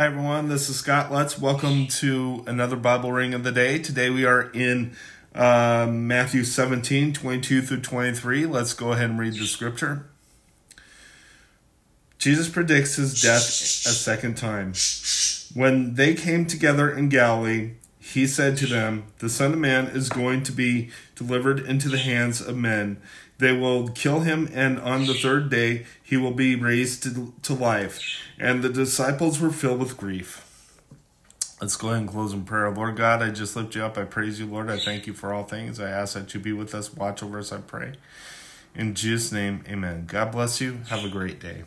everyone. This is Scott Lutz. Welcome to another Bible Ring of the Day. Today we are in uh, Matthew 17, 22 through 23. Let's go ahead and read the scripture. Jesus predicts his death a second time. When they came together in Galilee, he said to them, The Son of Man is going to be delivered into the hands of men. They will kill him, and on the third day he will be raised to, to life. And the disciples were filled with grief. Let's go ahead and close in prayer. Lord God, I just lift you up. I praise you, Lord. I thank you for all things. I ask that you be with us, watch over us, I pray. In Jesus' name, amen. God bless you. Have a great day.